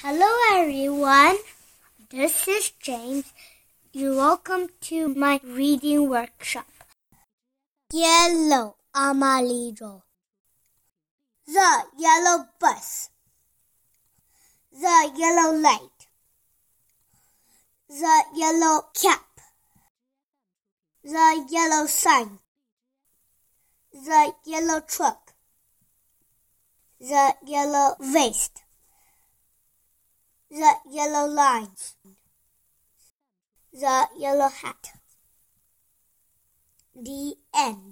Hello, everyone. This is James. You're welcome to my reading workshop. Yellow amarillo. The yellow bus. The yellow light. The yellow cap. The yellow sign. The yellow truck. The yellow vase the yellow lines, the yellow hat. The end.